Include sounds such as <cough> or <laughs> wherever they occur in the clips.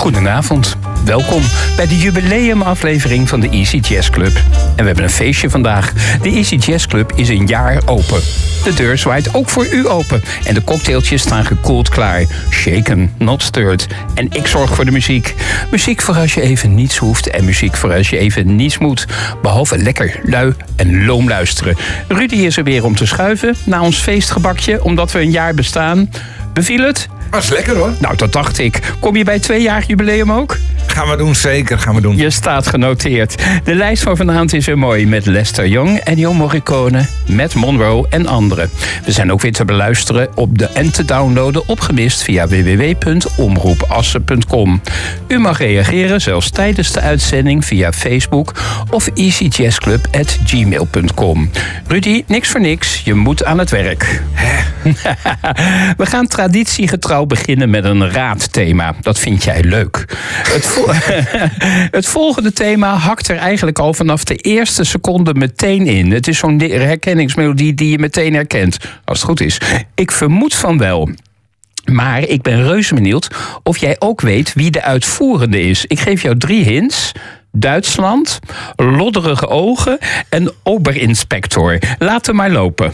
Goedenavond. Welkom bij de jubileumaflevering van de Easy Jazz Club. En we hebben een feestje vandaag. De Easy Jazz Club is een jaar open. De deur zwaait ook voor u open. En de cocktailtjes staan gekoeld klaar. Shaken, not stirred. En ik zorg voor de muziek. Muziek voor als je even niets hoeft. En muziek voor als je even niets moet. Behalve lekker, lui en loom luisteren. Rudy is er weer om te schuiven. Na ons feestgebakje, omdat we een jaar bestaan. Beviel het? Was lekker hoor. Nou, dat dacht ik. Kom je bij twee jaar jubileum ook? Gaan we doen, zeker gaan we doen. Je staat genoteerd. De lijst van vanavond is weer mooi met Lester Young, Ennio Morricone, Matt Monroe en anderen. We zijn ook weer te beluisteren op de en te downloaden opgemist via www.omroepassen.com. U mag reageren, zelfs tijdens de uitzending via Facebook of easyjazzclub.gmail.com. Rudy, niks voor niks, je moet aan het werk. <laughs> We gaan traditiegetrouw beginnen met een raadthema. Dat vind jij leuk. Het, vo <laughs> het, volgende thema hakt er eigenlijk al vanaf de eerste seconde meteen in. Het is zo'n herkenningsmelodie die je meteen herkent. Als het goed is. Ik vermoed van wel. Maar ik ben reuze benieuwd of jij ook weet wie de uitvoerende is. Ik geef jou drie hints. Duitsland, lodderige ogen en oberinspector. Laten we maar lopen.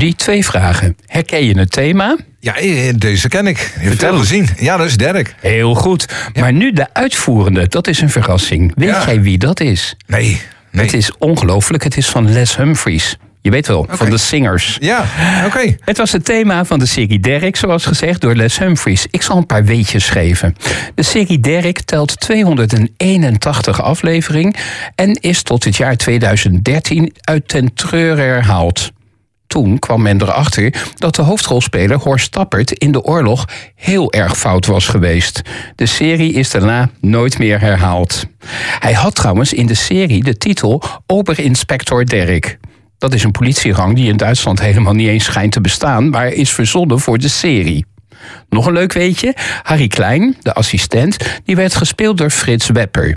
Rudy, twee vragen. Herken je het thema? Ja, eh, deze ken ik. Vertel eens zien. Ja, dat is Dirk. Heel goed. Maar nu de uitvoerende, dat is een verrassing. Weet Ja. jij wie dat is? Nee, nee. Het is ongelooflijk. Het is van Les Humphries. Je weet wel, van de Singers. Ja, oké. Het was het thema van de serie Derek, zoals gezegd door Les Humphries. Ik zal een paar weetjes geven. De serie Derek telt 281 afleveringen en is tot het jaar 2013 uit ten treuren herhaald. Toen kwam men erachter dat de hoofdrolspeler Horst Tappert in de oorlog heel erg fout was geweest. De serie is daarna nooit meer herhaald. Hij had trouwens in de serie de titel Oberinspector Derek. Dat is een politierang die in Duitsland helemaal niet eens schijnt te bestaan, maar is verzonnen voor de serie. Nog een leuk weetje. Harry Klein, de assistent, die werd gespeeld door Frits Wepper.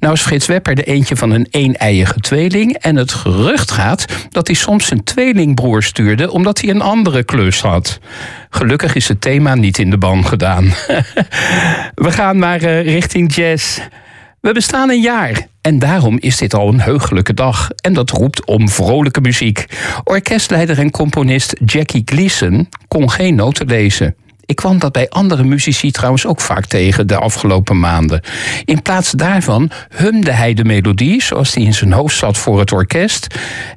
Nou is Frits Wepper de eentje van een een-eiige tweeling... en het gerucht gaat dat hij soms zijn tweelingbroer stuurde... omdat hij een andere klus had. Gelukkig is het thema niet in de ban gedaan. <laughs> We gaan maar uh, richting jazz... We bestaan een jaar en daarom is dit al een heugelijke dag. En dat roept om vrolijke muziek. Orkestleider en componist Jackie Gleason kon geen noten lezen. Ik kwam dat bij andere muzici trouwens ook vaak tegen de afgelopen maanden. In plaats daarvan humde hij de melodie zoals die in zijn hoofd zat voor het orkest.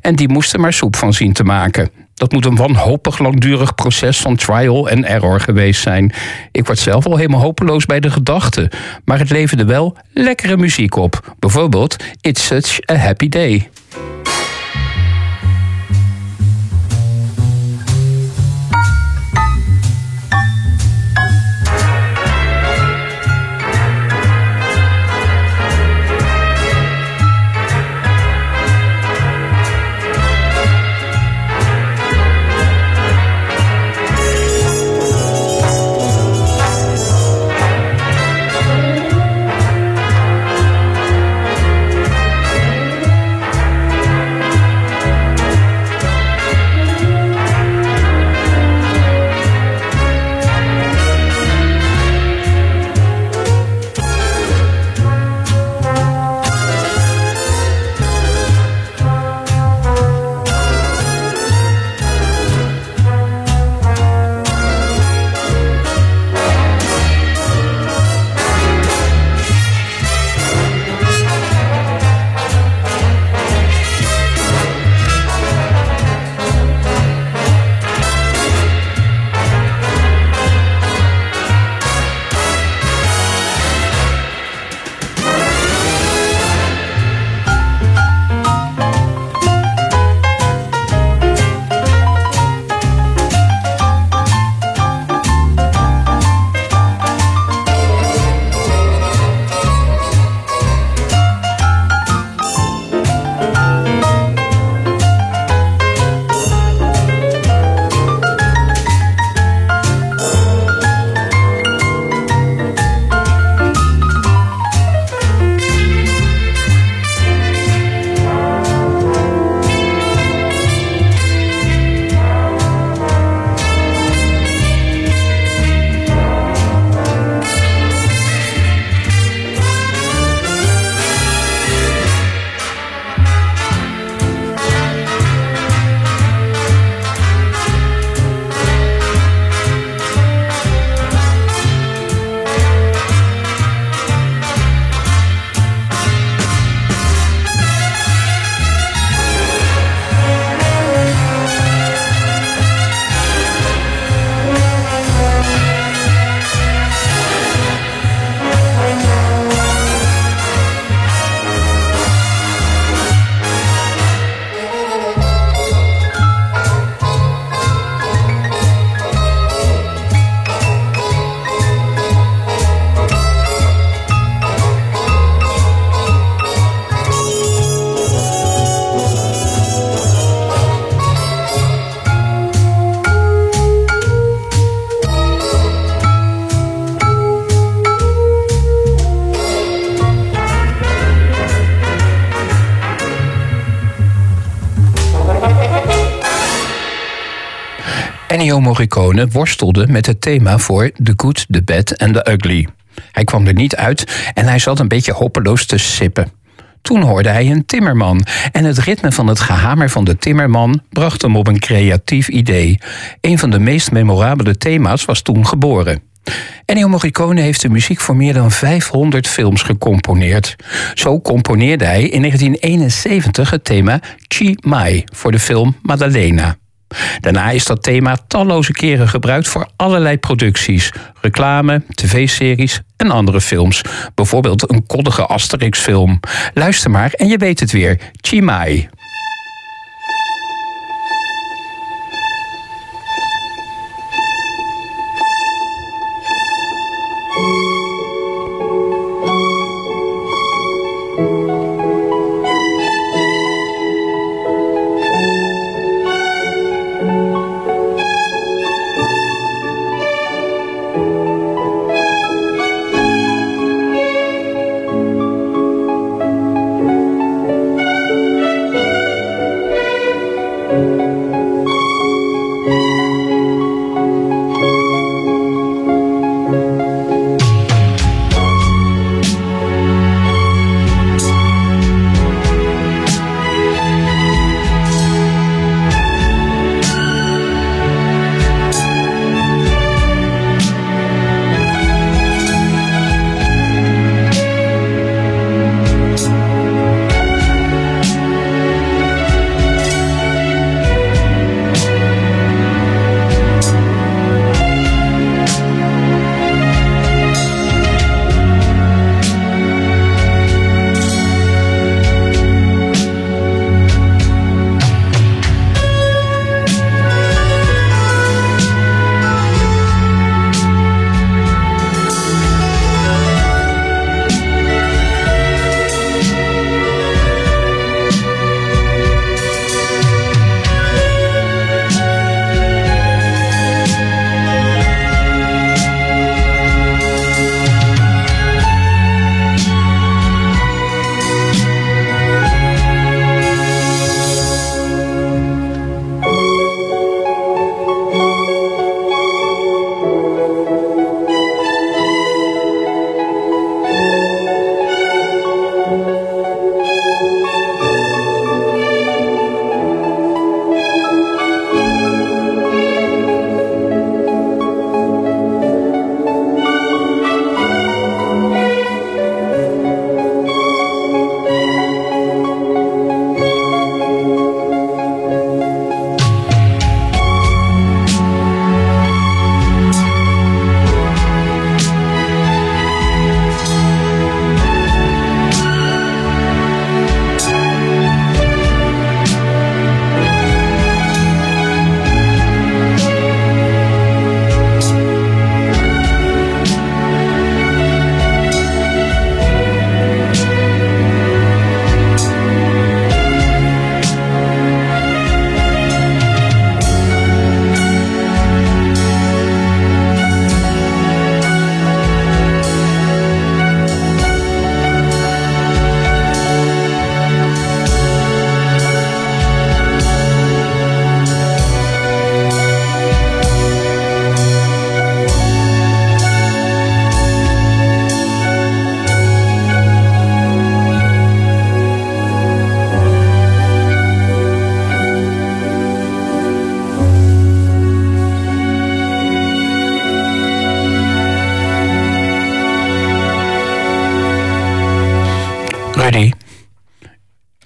En die moest er maar soep van zien te maken. Dat moet een wanhopig langdurig proces van trial en error geweest zijn. Ik word zelf al helemaal hopeloos bij de gedachte. Maar het leverde wel lekkere muziek op. Bijvoorbeeld It's Such a Happy Day. Ennio Morricone worstelde met het thema voor The Good, The Bad and The Ugly. Hij kwam er niet uit en hij zat een beetje hopeloos te sippen. Toen hoorde hij een timmerman en het ritme van het gehamer van de timmerman bracht hem op een creatief idee. Een van de meest memorabele thema's was toen geboren. Ennio Morricone heeft de muziek voor meer dan 500 films gecomponeerd. Zo componeerde hij in 1971 het thema Chi Mai voor de film Maddalena. Daarna is dat thema talloze keren gebruikt voor allerlei producties, reclame, tv-series en andere films. Bijvoorbeeld een koddige Asterix-film. Luister maar en je weet het weer: Chimay.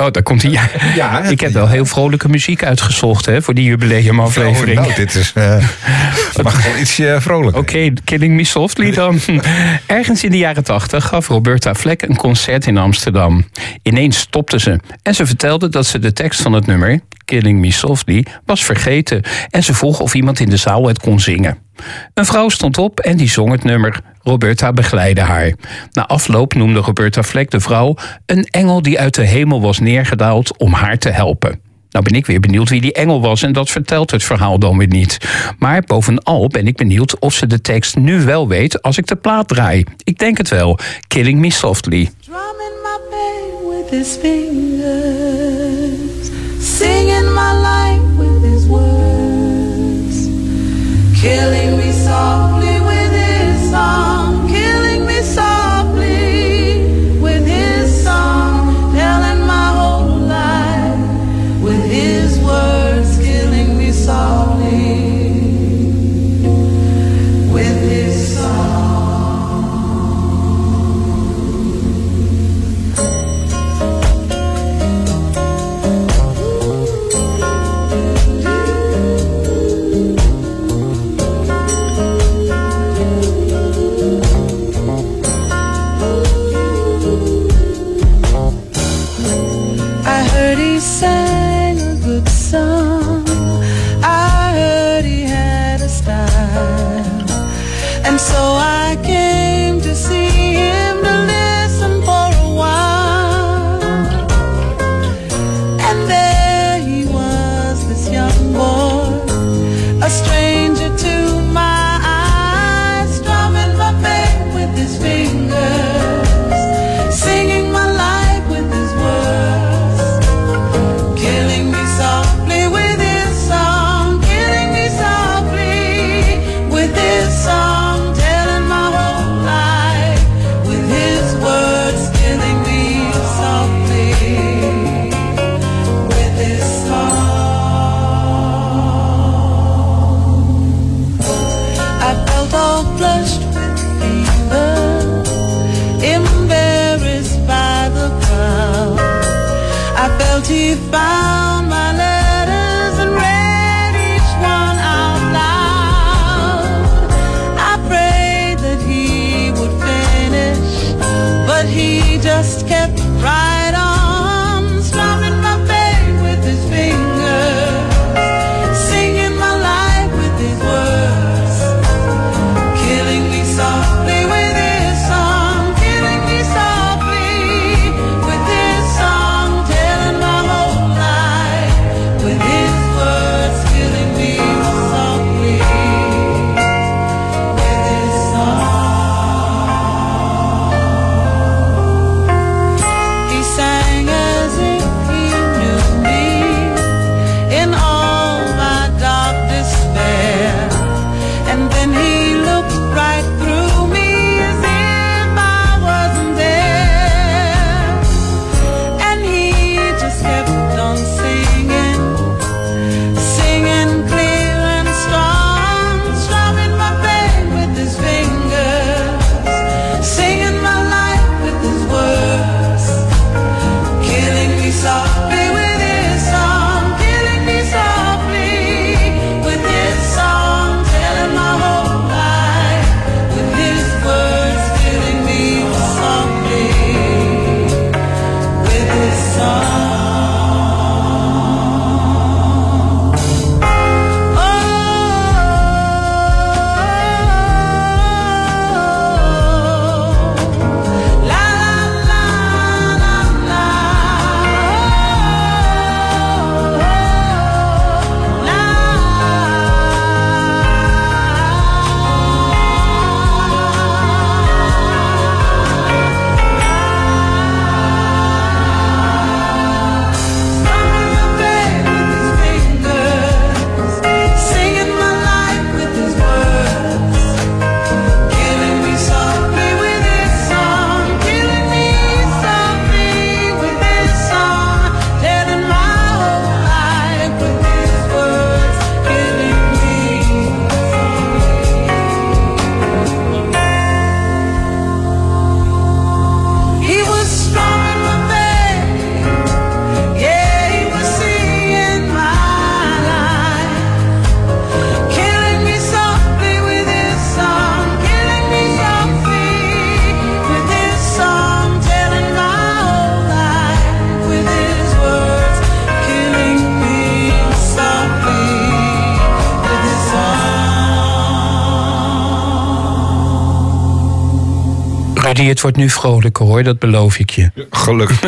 Oh, daar komt hij. Ja. <laughs> Ja, ik heb wel heel vrolijke muziek uitgezocht hè, voor die jubileumaflevering. Oh, nou, dit is. <laughs> Uh, mag wel iets uh, vrolijk. Oké, Killing Me Softly dan. <laughs> Ergens in de jaren tachtig gaf Roberta Fleck een concert in Amsterdam. Ineens stopte ze en ze vertelde dat ze de tekst van het nummer, Killing Me Softly, was vergeten. En ze vroeg of iemand in de zaal het kon zingen. Een vrouw stond op en die zong het nummer. Roberta begeleidde haar. Na afloop noemde Roberta Fleck de vrouw een engel die uit de hemel was neergedaald om haar te helpen. Nou ben ik weer benieuwd wie die engel was en dat vertelt het verhaal dan weer niet. Maar bovenal ben ik benieuwd of ze de tekst nu wel weet als ik de plaat draai. Ik denk het wel. Killing Me Softly. Drumming my pain with his fingers. Singing my life Killing me softly Het wordt nu vrolijker hoor, dat beloof ik je. Gelukkig.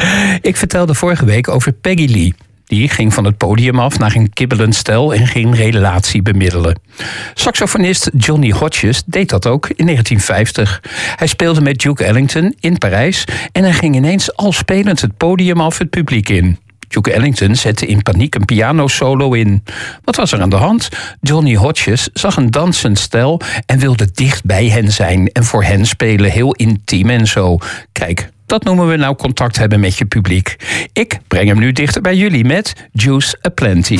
<laughs> ik vertelde vorige week over Peggy Lee. Die ging van het podium af naar een kibbelend stel en ging relatie bemiddelen. Saxofonist Johnny Hodges deed dat ook in 1950. Hij speelde met Duke Ellington in Parijs en hij ging ineens al spelend het podium af het publiek in. Duke Ellington zette in paniek een pianosolo in. Wat was er aan de hand? Johnny Hodges zag een dansend stel en wilde dicht bij hen zijn en voor hen spelen, heel intiem en zo. Kijk, dat noemen we nou contact hebben met je publiek. Ik breng hem nu dichter bij jullie met Juice a Plenty.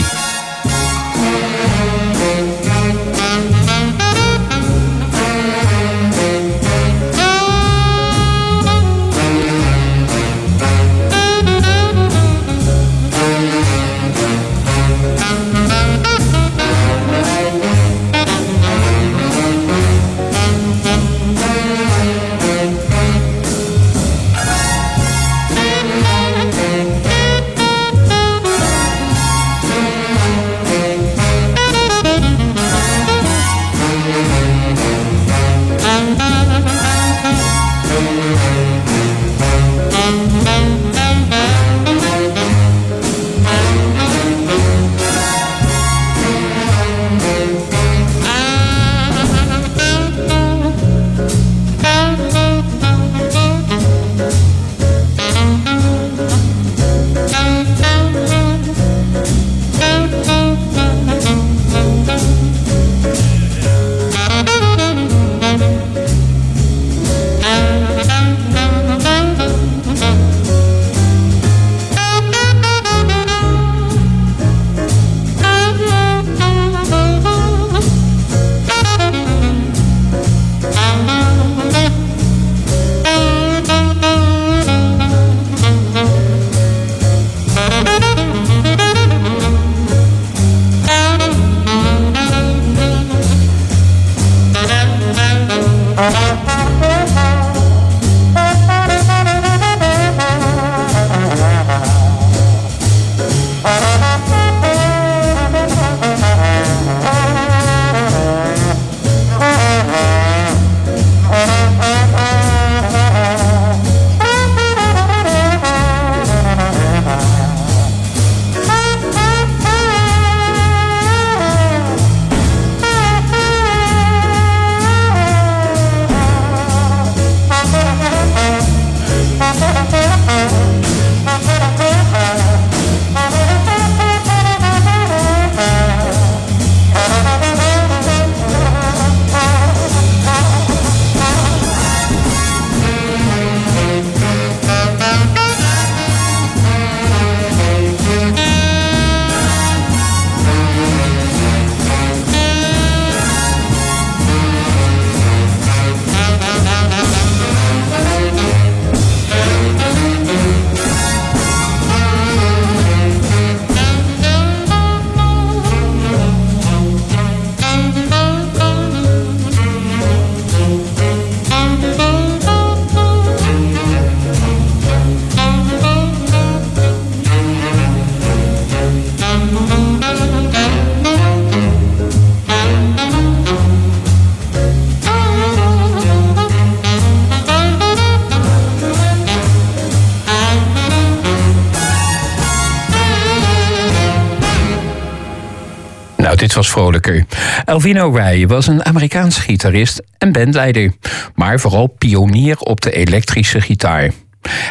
Was vrolijker. Elvino Ray was een Amerikaanse gitarist en bandleider, maar vooral pionier op de elektrische gitaar.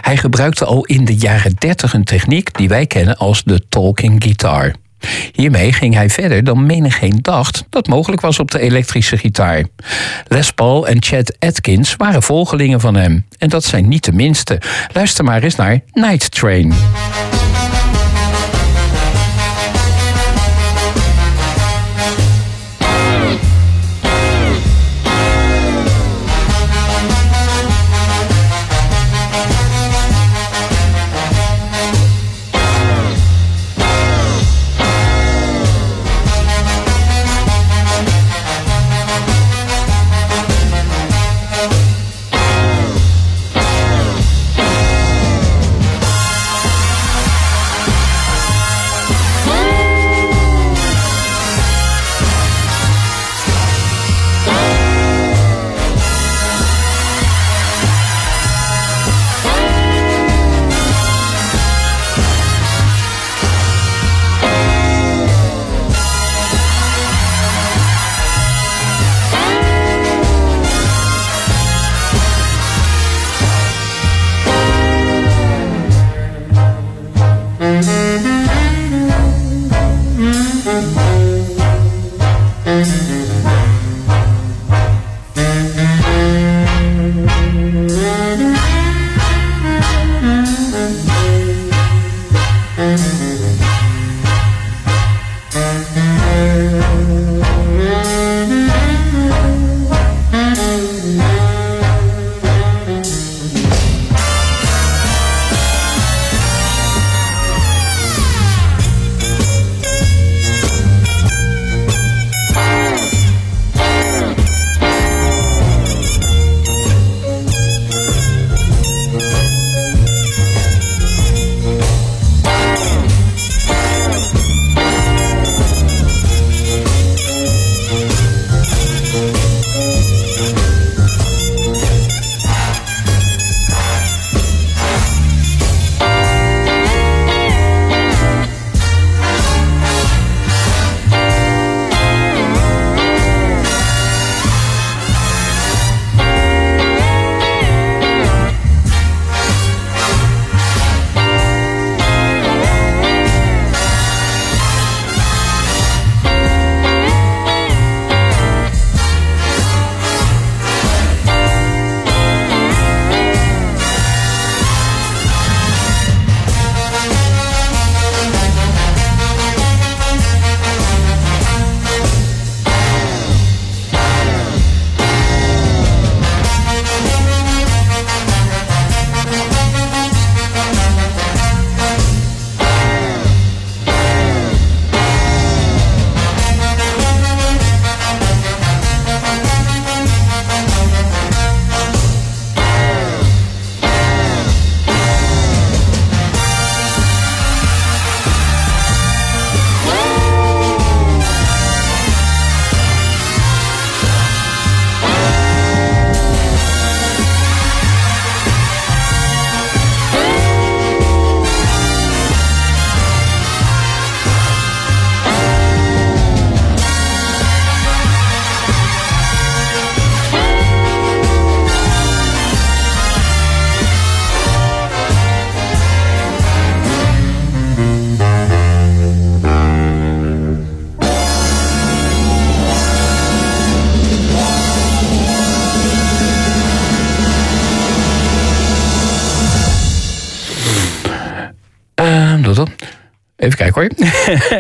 Hij gebruikte al in de jaren 30 een techniek die wij kennen als de talking guitar. Hiermee ging hij verder dan menigeen dacht dat mogelijk was op de elektrische gitaar. Les Paul en Chet Atkins waren volgelingen van hem. En dat zijn niet de minste. Luister maar eens naar Night Train.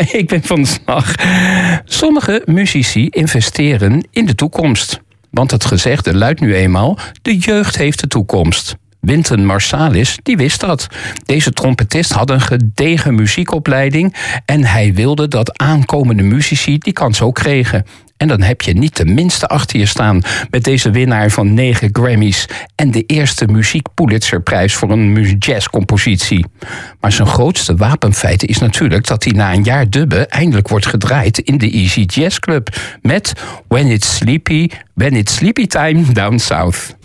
<laughs> ik ben van de slag. Sommige muzici investeren in de toekomst. Want het gezegde luidt nu eenmaal: de jeugd heeft de toekomst. Winton Marsalis, die wist dat. Deze trompetist had een gedegen muziekopleiding en hij wilde dat aankomende muzici die kans ook kregen. En dan heb je niet de minste achter je staan met deze winnaar van negen Grammys en de eerste muziek Pulitzerprijs voor een jazzcompositie. Maar zijn grootste wapenfeit is natuurlijk dat hij na een jaar dubben eindelijk wordt gedraaid in de Easy Jazz Club met When It's Sleepy, When It's Sleepy Time Down South.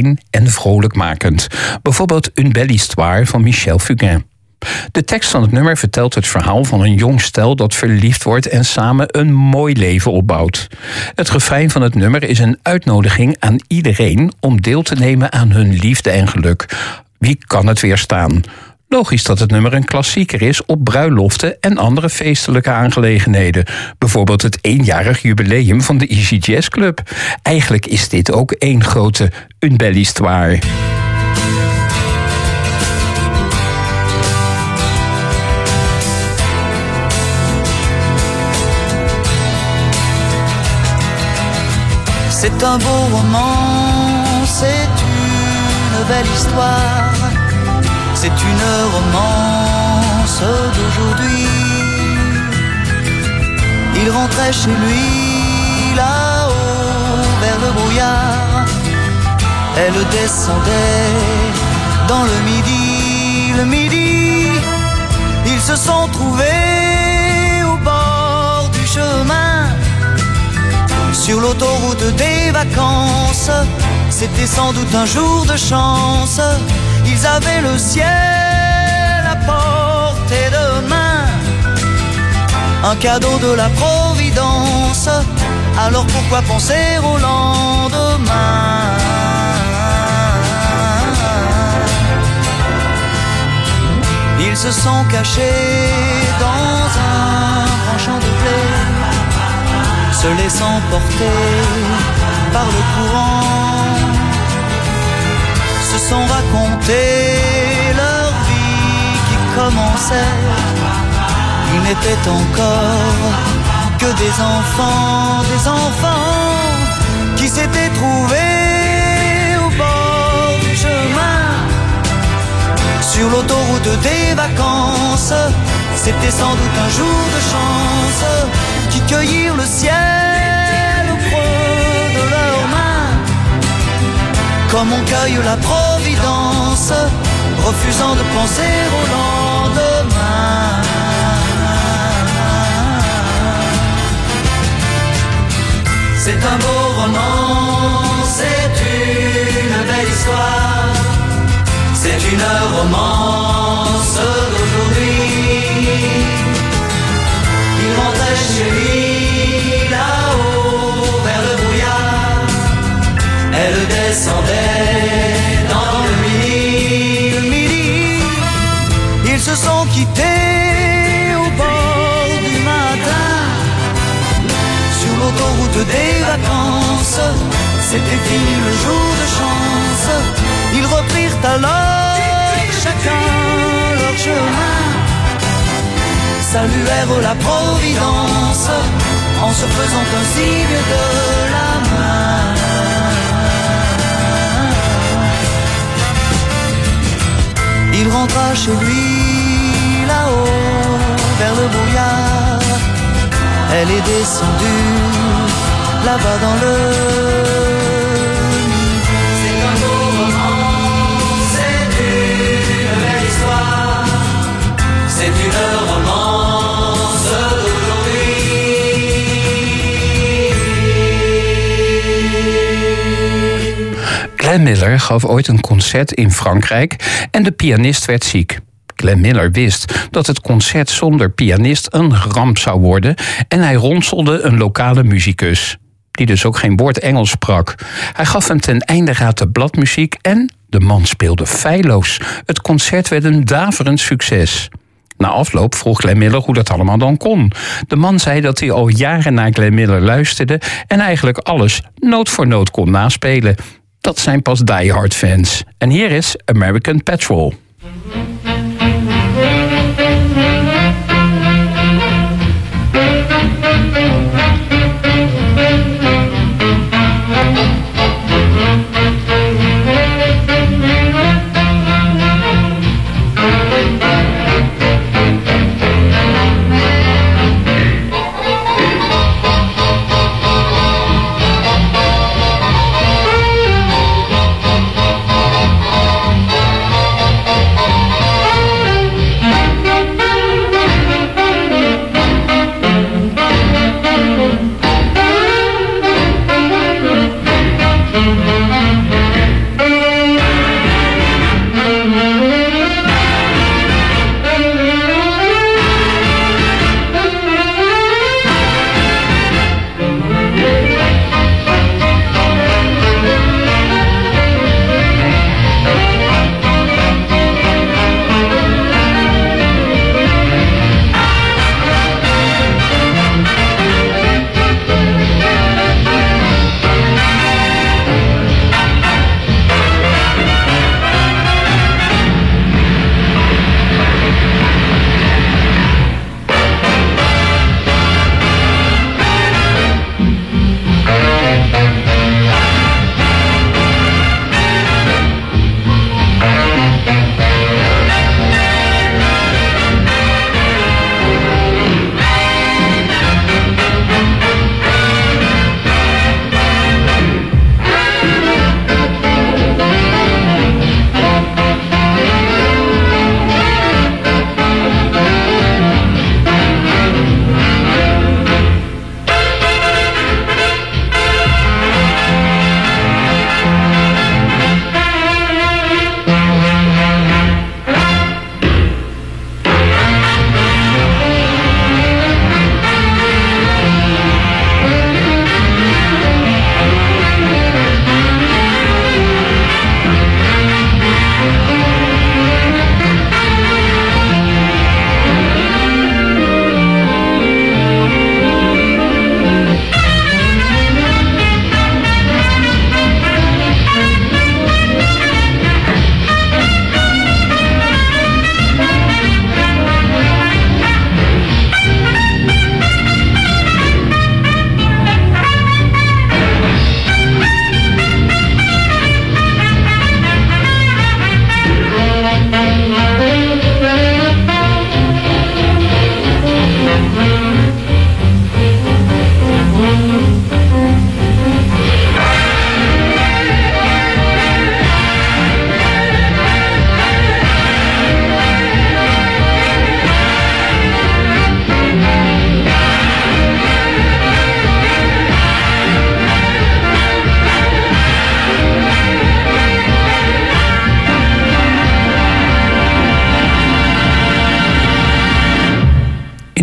Klein en vrolijkmakend. Bijvoorbeeld Une belle histoire van Michel Fugain. De tekst van het nummer vertelt het verhaal van een jong stel dat verliefd wordt en samen een mooi leven opbouwt. Het refrein van het nummer is een uitnodiging aan iedereen om deel te nemen aan hun liefde en geluk. Wie kan het weerstaan? Logisch dat het nummer een klassieker is op bruiloften en andere feestelijke aangelegenheden. Bijvoorbeeld het eenjarig jubileum van de Easy Jazz Club. Eigenlijk is dit ook één grote histoire. C'est un beau roman, c'est une belle histoire, c'est une romance d'aujourd'hui. Il rentrait chez lui là-haut vers le brouillard, elle descendait dans le midi, le midi, ils se sont trouvés au bord du chemin sur l'autoroute des vacances. C'était sans doute un jour de chance. Ils avaient le ciel à portée de main. Un cadeau de la Providence. Alors pourquoi penser au lendemain? Ils se sont cachés dans un grand champ de blé se laissant porter par le courant, se sont racontés leur vie qui commençait. Ils n'étaient encore que des enfants, des enfants qui s'étaient trouvés au bord du chemin, sur l'autoroute des vacances. C'était sans doute un jour de chance qui cueillirent le ciel comme on cueille la providence, refusant de penser au lendemain. C'est un beau roman, c'est une belle histoire, c'est une romance d'aujourd'hui. Il rentrait chez lui là-haut Elle descendait dans le midi. Midi, ils se sont quittés au bord du matin. Sur l'autoroute des vacances, c'était fini le jour de chance. Ils reprirent alors chacun leur chemin saluèrent la Providence en se faisant un signe de la main. Il rentra chez lui là-haut vers le brouillard. Elle est descendue là-bas dans le Glenn Miller gaf ooit een concert in Frankrijk en de pianist werd ziek. Glenn Miller wist dat het concert zonder pianist een ramp zou worden en hij ronselde een lokale muzikus, die dus ook geen woord Engels sprak. Hij gaf hem ten einde raad de bladmuziek en de man speelde feilloos. Het concert werd een daverend succes. Na afloop vroeg Glenn Miller hoe dat allemaal dan kon. De man zei dat hij al jaren naar Glenn Miller luisterde en eigenlijk alles noot voor noot kon naspelen. Dat zijn pas diehard fans. En hier is American Patrol.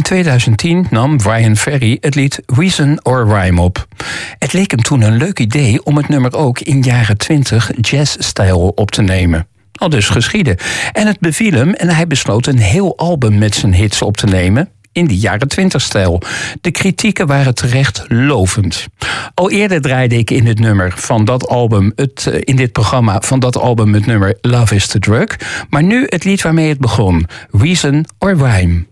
2010 nam Brian Ferry het lied Reason or Rhyme op. Het leek hem toen een leuk idee om het nummer ook in jaren 20 jazz-stijl op te nemen. Al dus geschieden. En het beviel hem en hij besloot een heel album met zijn hits op te nemen in die jaren 20-stijl. De kritieken waren terecht lovend. Al eerder draaide ik in het nummer van dat album, het, eh, in dit programma van dat album het nummer Love is the Drug. Maar nu het lied waarmee het begon: Reason or Rhyme.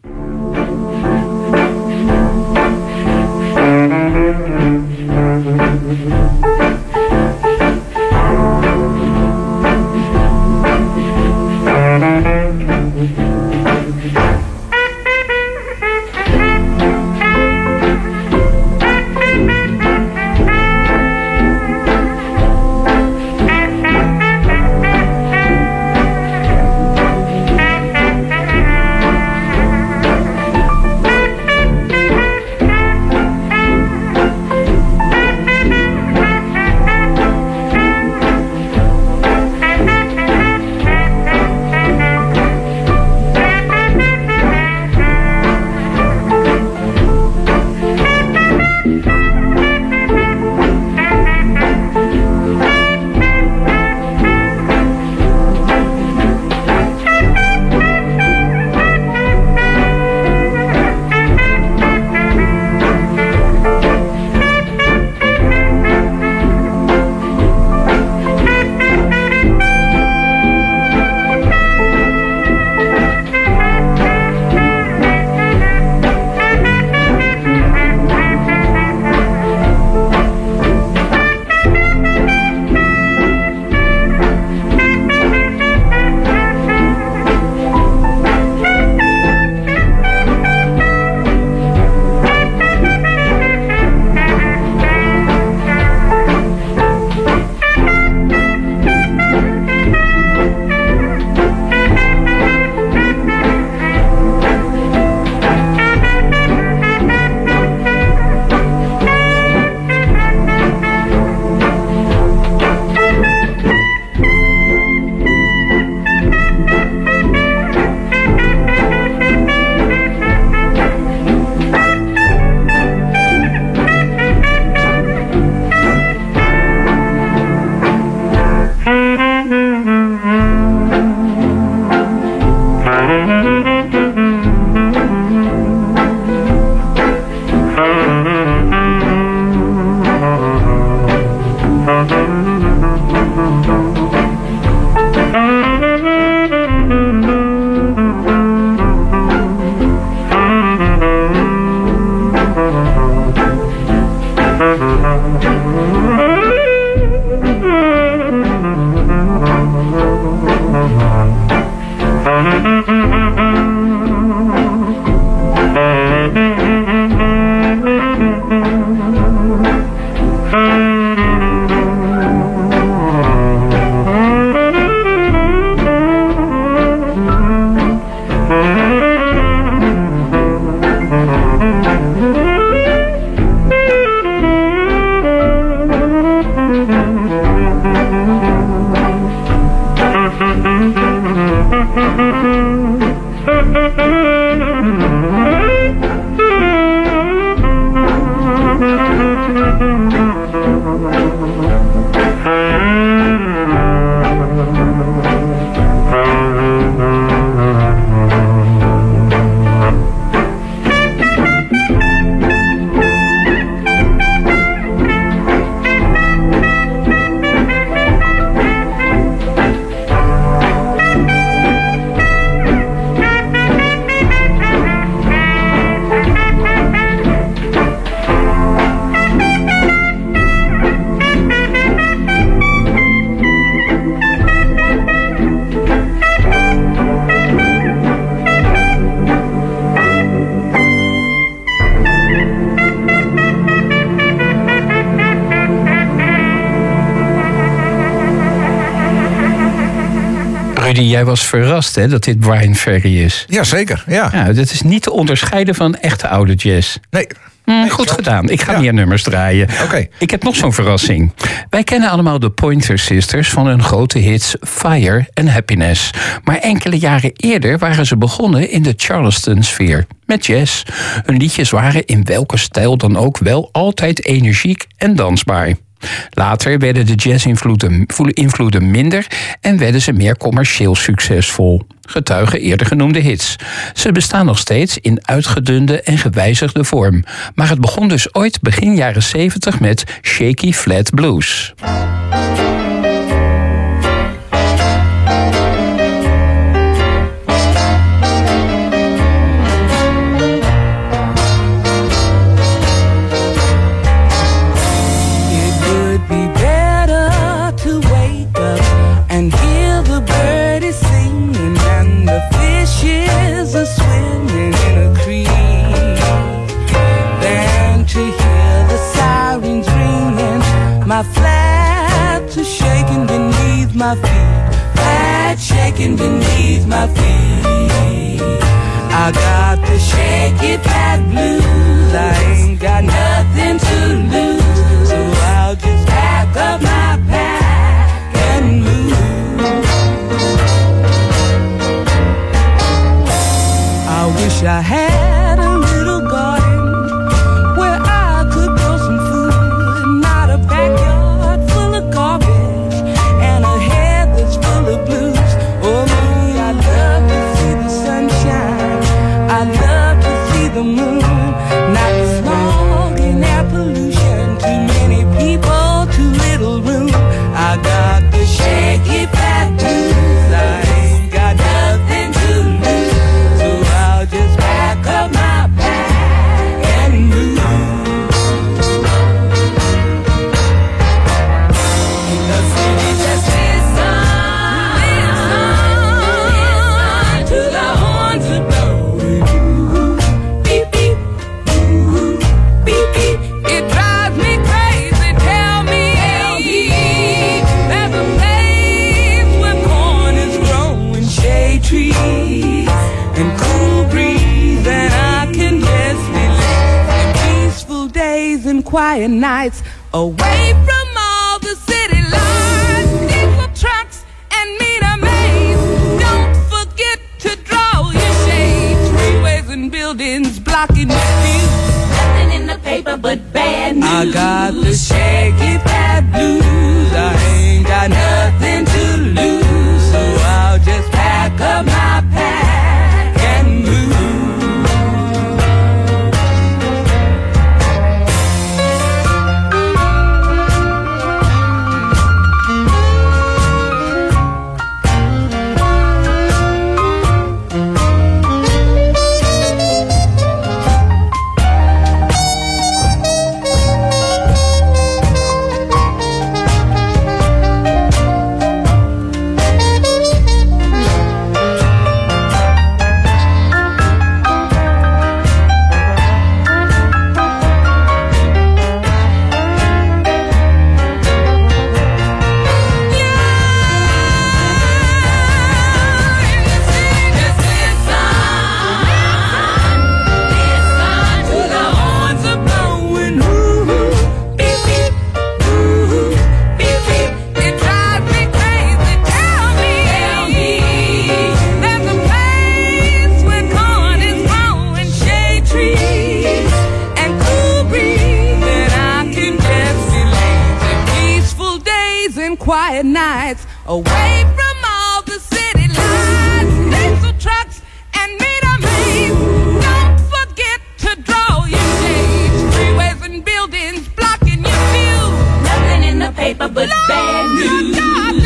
Jij was verrast hè, dat dit Brian Ferry is. Jazeker, ja. Ja, dat is niet te onderscheiden van echte oude jazz. Nee, Mm, goed gedaan. Ik ga Ja. meer nummers draaien. Oké. Ik heb nog zo'n verrassing. Wij kennen allemaal de Pointer Sisters van hun grote hits Fire en Happiness. Maar enkele jaren eerder waren ze begonnen in de Charleston-sfeer. Met jazz. Hun liedjes waren in welke stijl dan ook wel altijd energiek en dansbaar. Later werden de jazzinvloeden invloeden minder en werden ze meer commercieel succesvol. Getuigen eerder genoemde hits. Ze bestaan nog steeds in uitgedunde en gewijzigde vorm. Maar het begon dus ooit begin jaren 70 met Shaky Flat Blues. My feet, flats shaking beneath my feet. I got the shaky flat blues. I ain't got nothing to lose, so I'll just pack up my pack and move. I wish I had to nights away from all the city lights, diesel trucks, and meter maids. Don't forget to draw your shades, freeways and buildings blocking your view. Nothing in the paper but bad news. I got the shaky fat blues. Quiet nights away from all the city lights, diesel trucks, and meter maids. Don't forget to draw your shades, freeways and buildings blocking your view. Nothing in the paper but bad news.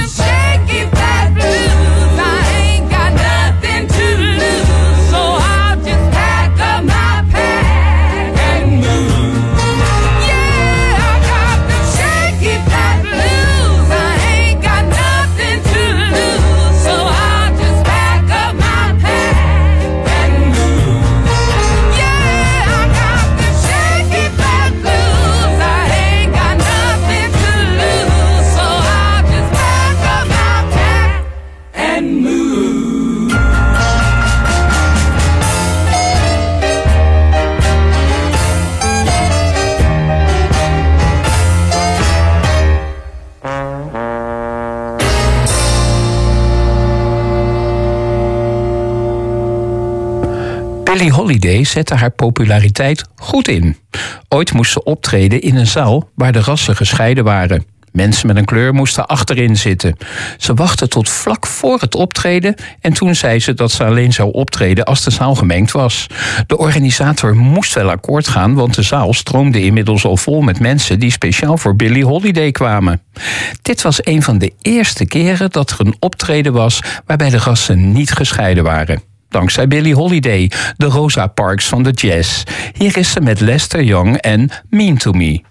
Billie Holiday zette haar populariteit goed in. Ooit moest ze optreden in een zaal waar de rassen gescheiden waren. Mensen met een kleur moesten achterin zitten. Ze wachtte tot vlak voor het optreden en toen zei ze dat ze alleen zou optreden als de zaal gemengd was. De organisator moest wel akkoord gaan, want de zaal stroomde inmiddels al vol met mensen die speciaal voor Billie Holiday kwamen. Dit was een van de eerste keren dat er een optreden was waarbij de rassen niet gescheiden waren. Dankzij Billie Holiday, de Rosa Parks van de jazz. Hier is ze met Lester Young en Mean to Me.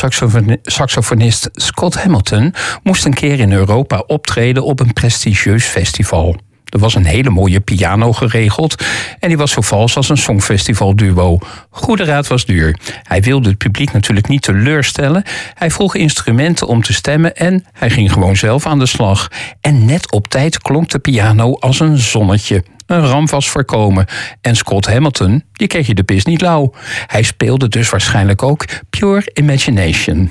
Tenorsaxofonist Scott Hamilton moest een keer in Europa optreden op een prestigieus festival. Er was een hele mooie piano geregeld en die was zo vals als een songfestivalduo. Goede raad was duur. Hij wilde het publiek natuurlijk niet teleurstellen. Hij vroeg instrumenten om te stemmen en hij ging gewoon zelf aan de slag. En net op tijd klonk de piano als een zonnetje. Een ramp was voorkomen. En Scott Hamilton, die kreeg je de pis niet lauw. Hij speelde dus waarschijnlijk ook Pure Imagination.